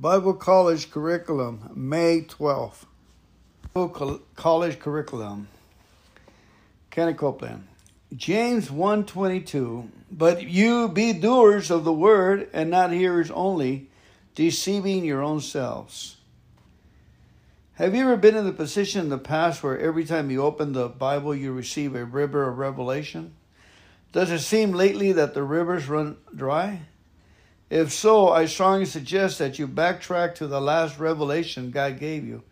Bible College Curriculum, May 12th. Bible College Curriculum, Kenny Copeland. James 1:22 But you be doers of the word and not hearers only deceiving your own selves. Have you ever been in the position in the past where every time you open the Bible you receive a river of revelation? Does it seem lately that the rivers run dry? If so, I strongly suggest that you backtrack to the last revelation God gave you.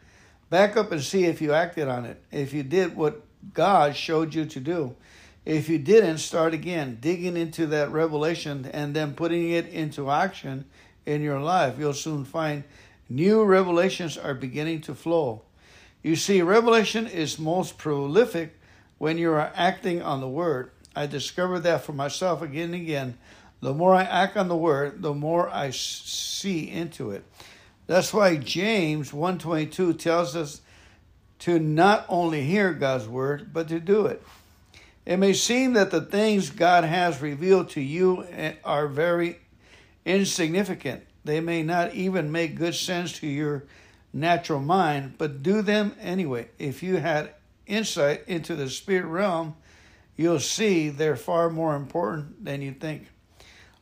Back up and see if you acted on it, if you did what God showed you to do. If you didn't, start again, digging into that revelation and then putting it into action in your life. You'll soon find new revelations are beginning to flow. You see, revelation is most prolific when you are acting on the word. I discovered that for myself again and again. The more I act on the word, the more I see into it. That's why James 122 tells us to not only hear God's word, but to do it. It may seem that the things God has revealed to you eh, are very insignificant. They may not even make good sense to your natural mind, but do them anyway. If you had insight into the spirit realm, you'll see they're far more important than you think.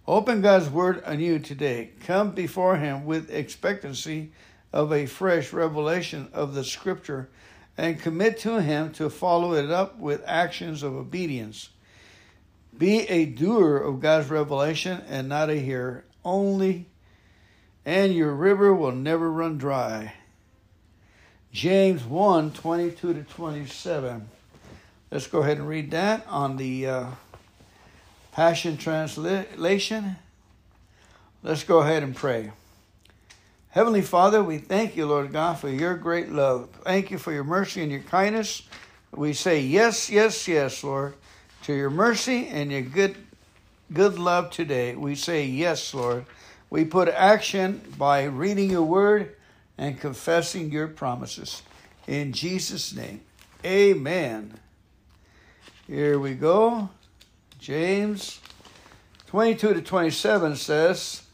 Open God's word anew today. Come before Him with expectancy of a fresh revelation of the scripture and commit to Him to follow it up with actions of obedience. Be a doer of God's revelation and not a hearer only, and your river will never run dry. James 1 22 to 27. Let's go ahead and read that on the uh, Passion Translation. Let's go ahead and pray. Heavenly Father, we thank you, Lord God, for your great love. Thank you for your mercy and your kindness. We say yes, yes, yes, Lord, to your mercy and your good good love today. We say yes, Lord. We put action by reading your word and confessing your promises. In Jesus' name. Amen. Here we go. James 22 to 27 says,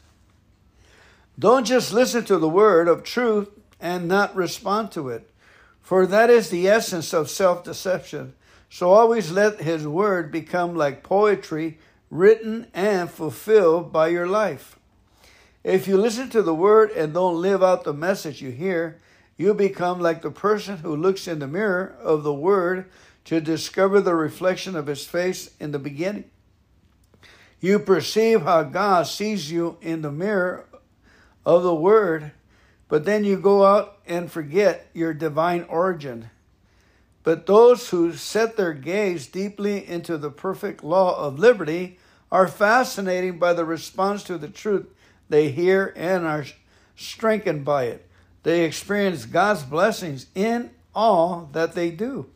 don't just listen to the word of truth and not respond to it, for that is the essence of self deception. So always let his word become like poetry written and fulfilled by your life. If you listen to the word and don't live out the message you hear, you become like the person who looks in the mirror of the word to discover the reflection of his face in the beginning. You perceive how God sees you in the mirror of the word, but then you go out and forget your divine origin. But those who set their gaze deeply into the perfect law of liberty are fascinated by the response to the truth they hear and are strengthened by it. They experience God's blessings in all that they do.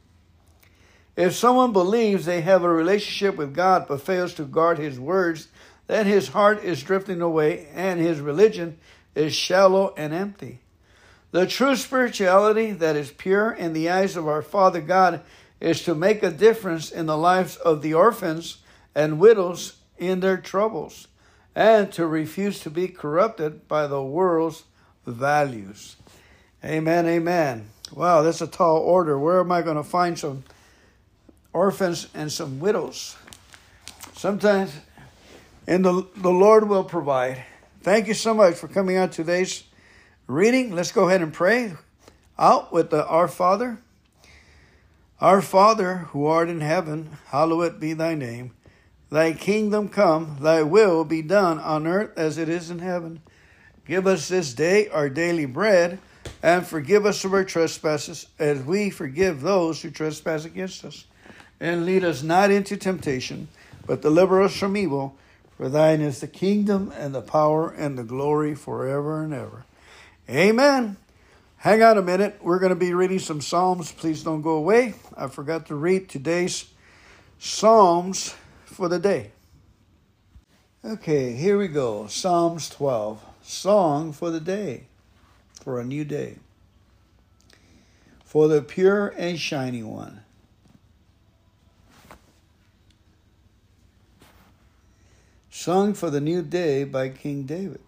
If someone believes they have a relationship with God but fails to guard his words, then his heart is drifting away and his religion is shallow and empty. The true spirituality that is pure in the eyes of our Father God is to make a difference in the lives of the orphans and widows in their troubles, and to refuse to be corrupted by the world's values. Amen, amen. Wow, that's a tall order. Where am I going to find some orphans and some widows? Sometimes, and the, the Lord will provide. Thank you so much for coming on today's reading. Let's go ahead and pray out with the Our Father. Our Father, who art in heaven, hallowed be thy name. Thy kingdom come, thy will be done on earth as it is in heaven. Give us this day our daily bread, and forgive us of our trespasses, as we forgive those who trespass against us. And lead us not into temptation, but deliver us from evil. For thine is the kingdom and the power and the glory forever and ever. Amen. Hang on a minute. We're going to be reading some Psalms. Please don't go away. I forgot to read today's Psalms for the day. Okay, here we go. Psalms 12. Song for the day, for a new day. For the pure and shining one. Sung for the new day by King David.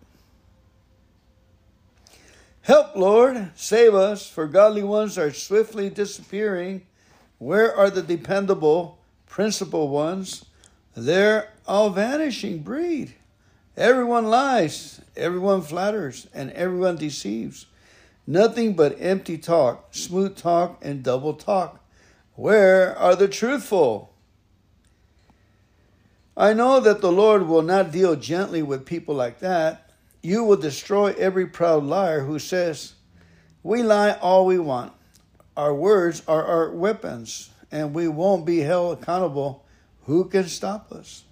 Help, Lord, save us, for godly ones are swiftly disappearing. Where are the dependable, principal ones? They're all vanishing breed. Everyone lies, everyone flatters, and everyone deceives. Nothing but empty talk, smooth talk, and double talk. Where are the truthful? I know that the Lord will not deal gently with people like that. You will destroy every proud liar who says, We lie all we want. Our words are our weapons, and we won't be held accountable. Who can stop us?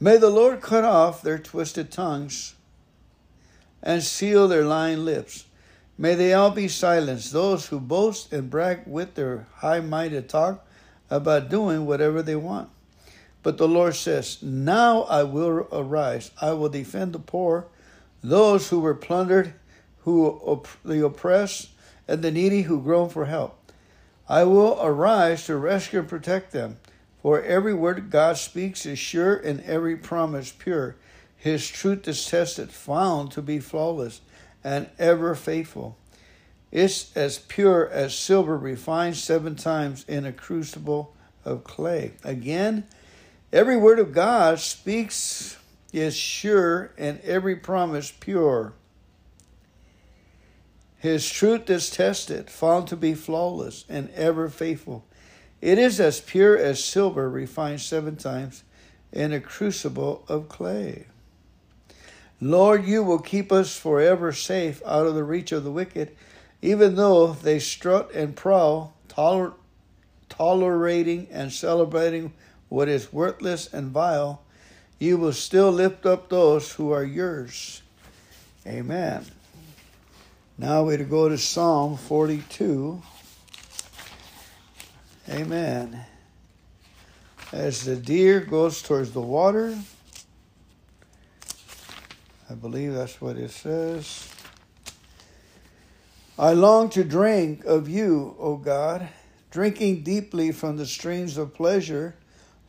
May the Lord cut off their twisted tongues and seal their lying lips. May they all be silenced, those who boast and brag with their high minded talk about doing whatever they want. But the Lord says, Now I will arise, I will defend the poor those who were plundered, who op- the oppressed, and the needy who groan for help. I will arise to rescue and protect them. For every word God speaks is sure and every promise pure. His truth is tested, found to be flawless and ever faithful. It's as pure as silver refined seven times in a crucible of clay. Again, every word of God speaks is sure and every promise pure. His truth is tested, found to be flawless and ever faithful. It is as pure as silver refined seven times in a crucible of clay. Lord, you will keep us forever safe out of the reach of the wicked, even though they strut and prowl, toler- tolerating and celebrating what is worthless and vile you will still lift up those who are yours. Amen. Now we're to go to Psalm 42. Amen. As the deer goes towards the water, I believe that's what it says. I long to drink of you, O God, drinking deeply from the streams of pleasure.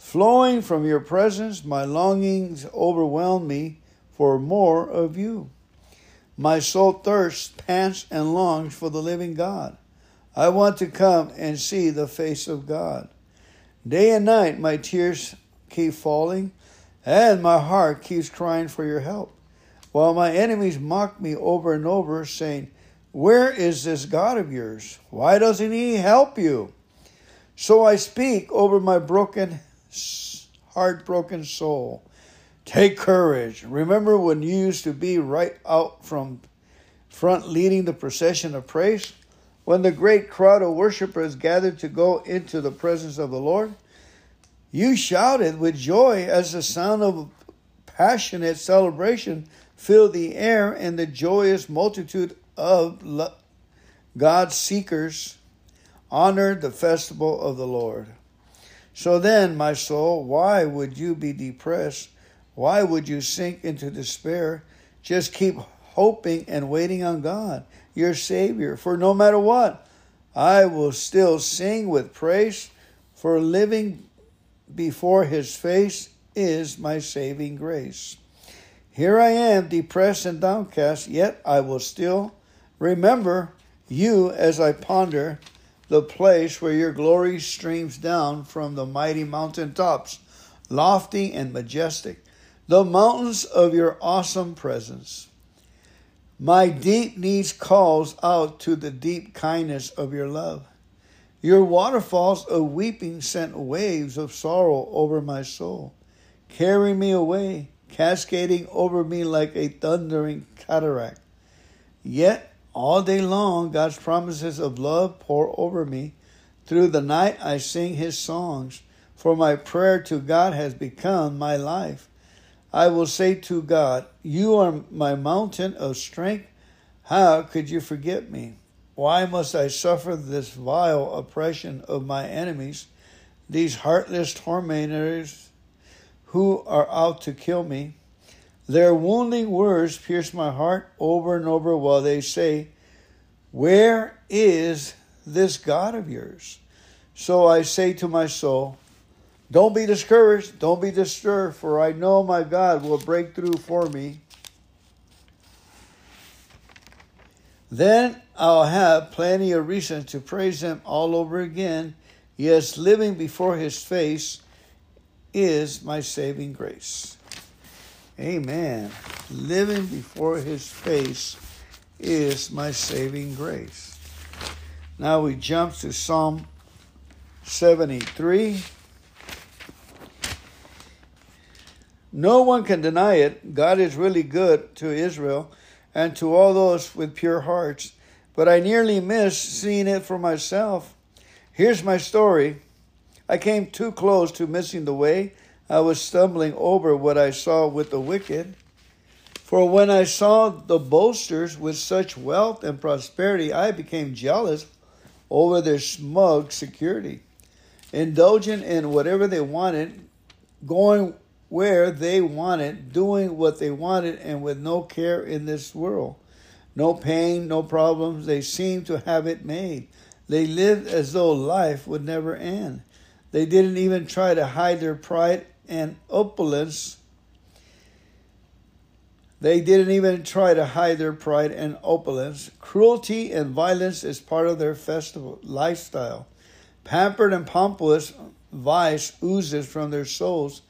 Flowing from your presence, my longings overwhelm me for more of you. My soul thirsts, pants, and longs for the living God. I want to come and see the face of God. Day and night, my tears keep falling, and my heart keeps crying for your help. While my enemies mock me over and over, saying, Where is this God of yours? Why doesn't he help you? So I speak over my broken heartbroken soul. Take courage. Remember when you used to be right out from front leading the procession of praise? When the great crowd of worshippers gathered to go into the presence of the Lord? You shouted with joy as the sound of passionate celebration filled the air and the joyous multitude of God's seekers honored the festival of the Lord. So then, my soul, why would you be depressed? Why would you sink into despair? Just keep hoping and waiting on God, your Savior. For no matter what, I will still sing with praise, for living before His face is my saving grace. Here I am, depressed and downcast, yet I will still remember you as I ponder the place where your glory streams down from the mighty mountain tops, lofty and majestic, the mountains of your awesome presence. My deep needs calls out to the deep kindness of your love. Your waterfalls of weeping sent waves of sorrow over my soul, carrying me away, cascading over me like a thundering cataract. Yet all day long, God's promises of love pour over me. Through the night, I sing His songs, for my prayer to God has become my life. I will say to God, You are my mountain of strength. How could you forget me? Why must I suffer this vile oppression of my enemies, these heartless tormentors who are out to kill me? Their wounding words pierce my heart over and over while they say, Where is this God of yours? So I say to my soul, Don't be discouraged, don't be disturbed, for I know my God will break through for me. Then I'll have plenty of reason to praise him all over again. Yes, living before his face is my saving grace. Amen. Living before his face is my saving grace. Now we jump to Psalm 73. No one can deny it. God is really good to Israel and to all those with pure hearts, but I nearly missed seeing it for myself. Here's my story. I came too close to missing the way. I was stumbling over what I saw with the wicked. For when I saw the boasters with such wealth and prosperity, I became jealous over their smug security, indulging in whatever they wanted, going where they wanted, doing what they wanted, and with no care in this world. No pain, no problems. They seemed to have it made. They lived as though life would never end. They didn't even try to hide their pride and opulence. They didn't even try to hide their pride and opulence. Cruelty and violence is part of their festival lifestyle. Pampered and pompous vice oozes from their souls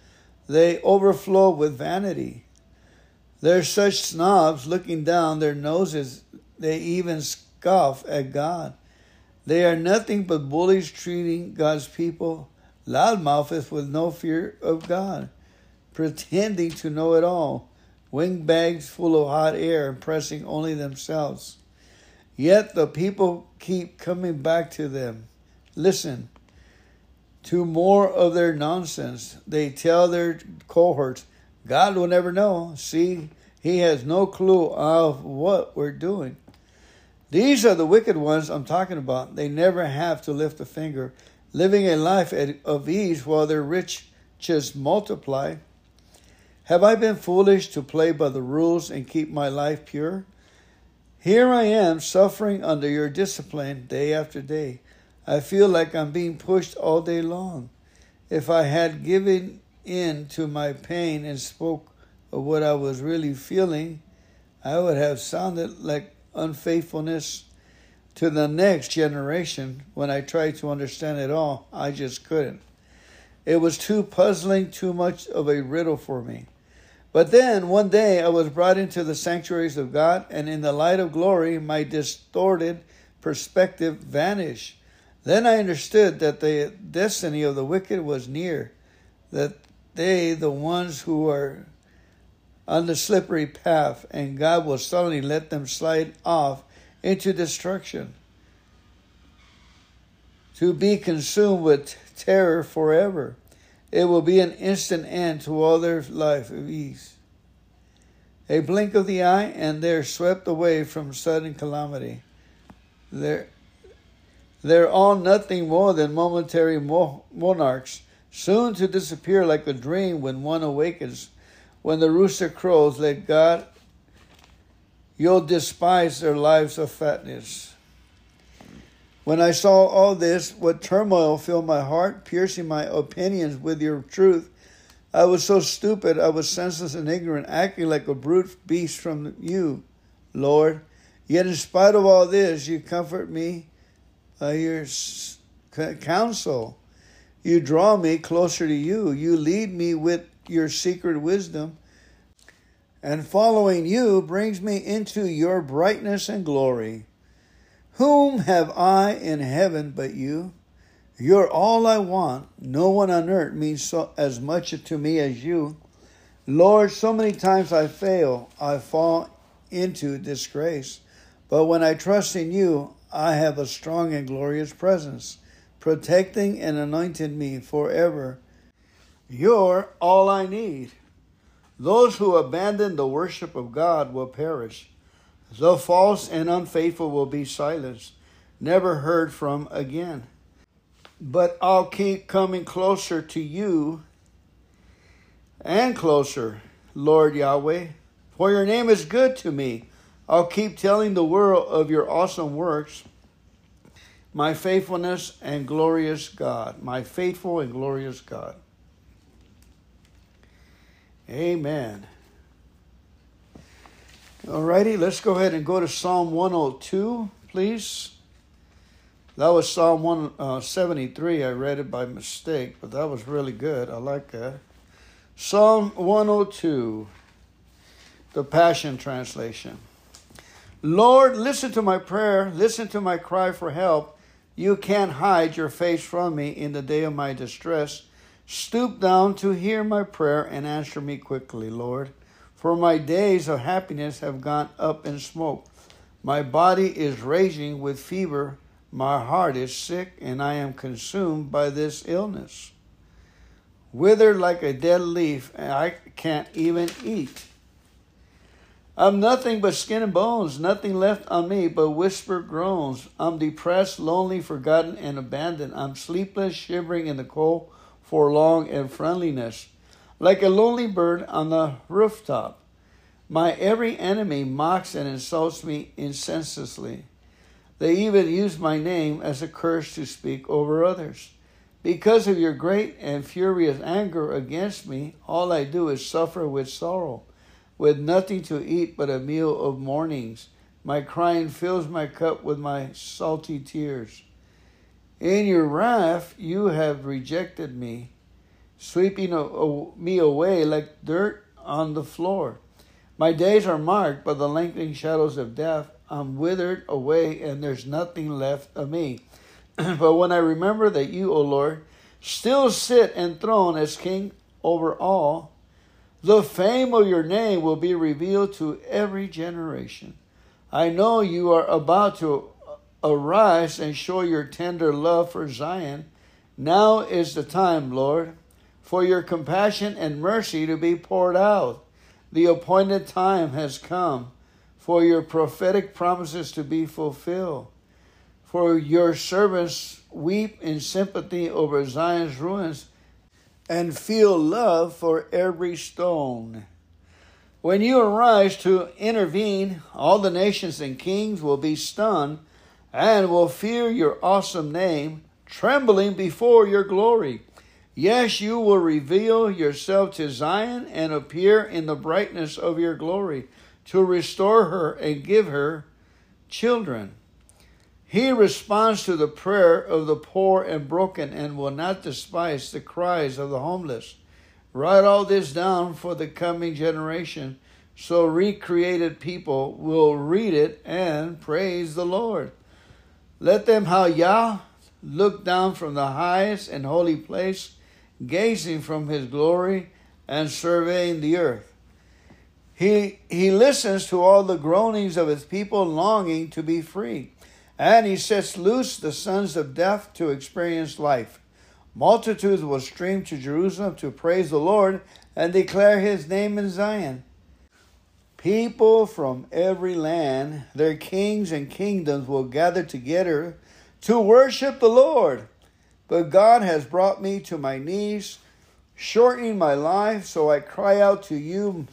they overflow with vanity. They're such snobs looking down their noses, they even scoff at God. They are nothing but bullies treating God's people loudmouths with no fear of God, pretending to know it all, wing bags full of hot air, impressing only themselves. Yet the people keep coming back to them. Listen, to more of their nonsense. They tell their cohorts, God will never know. See, he has no clue of what we're doing. These are the wicked ones I'm talking about. They never have to lift a finger, living a life of ease while their riches multiply. Have I been foolish to play by the rules and keep my life pure? Here I am suffering under your discipline day after day. I feel like I'm being pushed all day long. If I had given in to my pain and spoke of what I was really feeling, I would have sounded like unfaithfulness to the next generation when I tried to understand it all. I just couldn't. It was too puzzling, too much of a riddle for me. But then one day I was brought into the sanctuaries of God, and in the light of glory, my distorted perspective vanished. Then I understood that the destiny of the wicked was near, that they, the ones who are on the slippery path, and God will suddenly let them slide off into destruction, to be consumed with terror forever. It will be an instant end to all their life of ease. A blink of the eye, and they're swept away from sudden calamity. There, they're all nothing more than momentary monarchs, soon to disappear like a dream when one awakens. When the rooster crows, let God, you'll despise their lives of fatness. When I saw all this, what turmoil filled my heart, piercing my opinions with your truth. I was so stupid, I was senseless and ignorant, acting like a brute beast from you, Lord. Yet, in spite of all this, you comfort me uh, your counsel. You draw me closer to you. You lead me with your secret wisdom. And following you brings me into your brightness and glory. Whom have I in heaven but you? You're all I want. No one on earth means so, as much to me as you. Lord, so many times I fail, I fall into disgrace. But when I trust in you, I have a strong and glorious presence, protecting and anointing me forever. You're all I need. Those who abandon the worship of God will perish. The false and unfaithful will be silenced, never heard from again. But I'll keep coming closer to you and closer, Lord Yahweh, for your name is good to me. I'll keep telling the world of your awesome works, my faithfulness and glorious God, my faithful and glorious God. Alrighty, let's go ahead and go to Psalm 102, please. That was Psalm 173. Uh, I read it by mistake, but that was really good. I like that. Psalm 102, the Passion Translation. Lord, listen to my prayer, listen to my cry for help. You can't hide your face from me in the day of my distress. Stoop down to hear my prayer and answer me quickly, Lord. For my days of happiness have gone up in smoke. My body is raging with fever. My heart is sick, and I am consumed by this illness. Withered like a dead leaf, and I can't even eat. I'm nothing but skin and bones, nothing left on me but whispered groans. I'm depressed, lonely, forgotten, and abandoned. I'm sleepless, shivering in the cold, forlorn, and friendliness, like a lonely bird on the rooftop. My every enemy mocks and insults me insenselessly. They even use my name as a curse to speak over others. Because of your great and furious anger against me, all I do is suffer with sorrow with nothing to eat but a meal of mornings. My crying fills my cup with my salty tears. In your wrath, you have rejected me, sweeping me away like dirt on the floor. My days are marked by the lengthening shadows of death. I'm withered away, and there's nothing left of me. but when I remember that you, O Lord, still sit enthroned as king over all, the fame of your name will be revealed to every generation. I know you are about to arise and show your tender love for Zion. Now is the time, Lord, for your compassion and mercy to be poured out. The appointed time has come for your prophetic promises to be fulfilled. For your servants weep in sympathy over Zion's ruins and feel love for every stone. When you arise to intervene, all the nations and kings will be stunned and will fear your awesome name, trembling before your glory. Yes, you will reveal yourself to Zion and appear in the brightness of your glory to restore her and give her children. He responds to the prayer of the poor and broken and will not despise the cries of the homeless. Write all this down for the coming generation so recreated people will read it and praise the Lord. Let them, how Yah, look down from the highest and holy place, gazing from his glory and surveying the earth. He, he listens to all the groanings of his people longing to be free and he sets loose the sons of death to experience life. Multitudes will stream to Jerusalem to praise the Lord and declare his name in Zion. People from every land, their kings and kingdoms will gather together to worship the Lord. But God has brought me to my knees, shortening my life, so I cry out to you,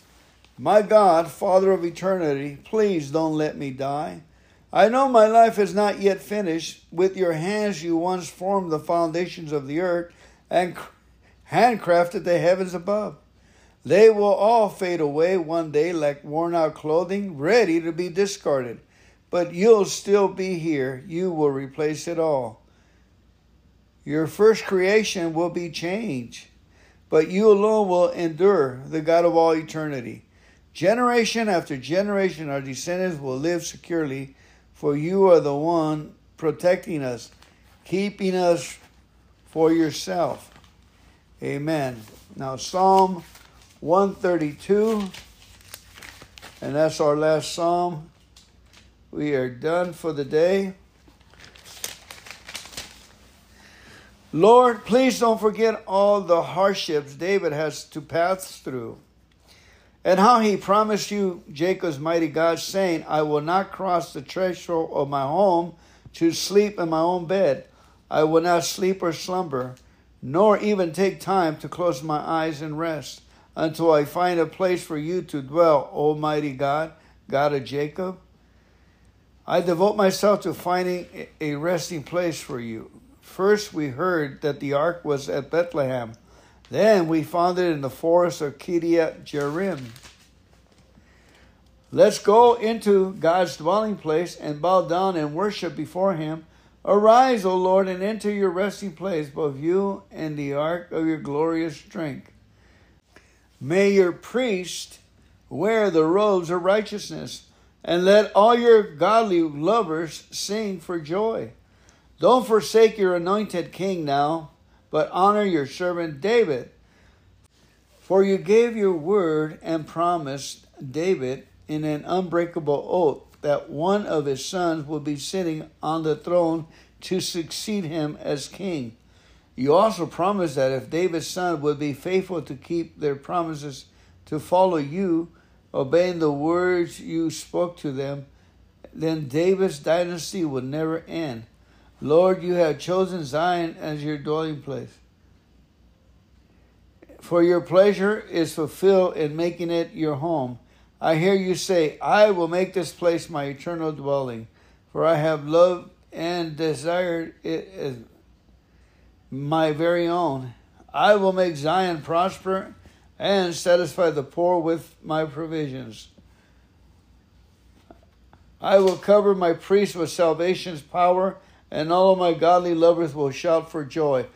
my God, Father of eternity, please don't let me die. I know my life is not yet finished. With your hands you once formed the foundations of the earth and handcrafted the heavens above. They will all fade away one day like worn out clothing, ready to be discarded. But you'll still be here. You will replace it all. Your first creation will be changed, but you alone will endure, the God of all eternity. Generation after generation, our descendants will live securely for you are the one protecting us, keeping us for yourself. Amen. Now, Psalm 132, and that's our last psalm. We are done for the day. Lord, please don't forget all the hardships David has to pass through and how he promised you, Jacob's mighty God, saying, I will not cross the threshold of my home to sleep in my own bed. I will not sleep or slumber, nor even take time to close my eyes and rest, until I find a place for you to dwell, Almighty God, God of Jacob. I devote myself to finding a resting place for you. First, we heard that the ark was at Bethlehem then we found it in the forest of Kiriath Jearim. Let's go into God's dwelling place and bow down and worship before Him. Arise, O Lord, and enter your resting place, both you and the ark of your glorious strength. May your priest wear the robes of righteousness, and let all your godly lovers sing for joy. Don't forsake your anointed king now, but honor your servant David. For you gave your word and promised David in an unbreakable oath that one of his sons would be sitting on the throne to succeed him as king. You also promised that if David's son would be faithful to keep their promises to follow you, obeying the words you spoke to them, then David's dynasty would never end. Lord, you have chosen Zion as your dwelling place. For your pleasure is fulfilled in making it your home. I hear you say, I will make this place my eternal dwelling, for I have loved and desired it as my very own. I will make Zion prosper and satisfy the poor with my provisions. I will cover my priests with salvation's power, and all of my godly lovers will shout for joy.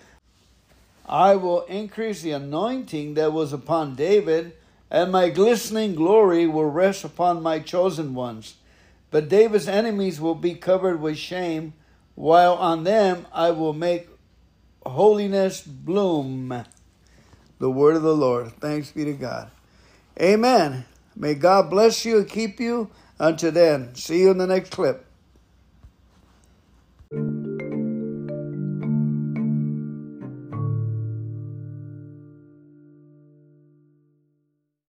I will increase the anointing that was upon David and my glistening glory will rest upon my chosen ones. But David's enemies will be covered with shame, while on them I will make holiness bloom. The word of the Lord. Thanks be to God. Amen. May God bless you and keep you. Until then, see you in the next clip.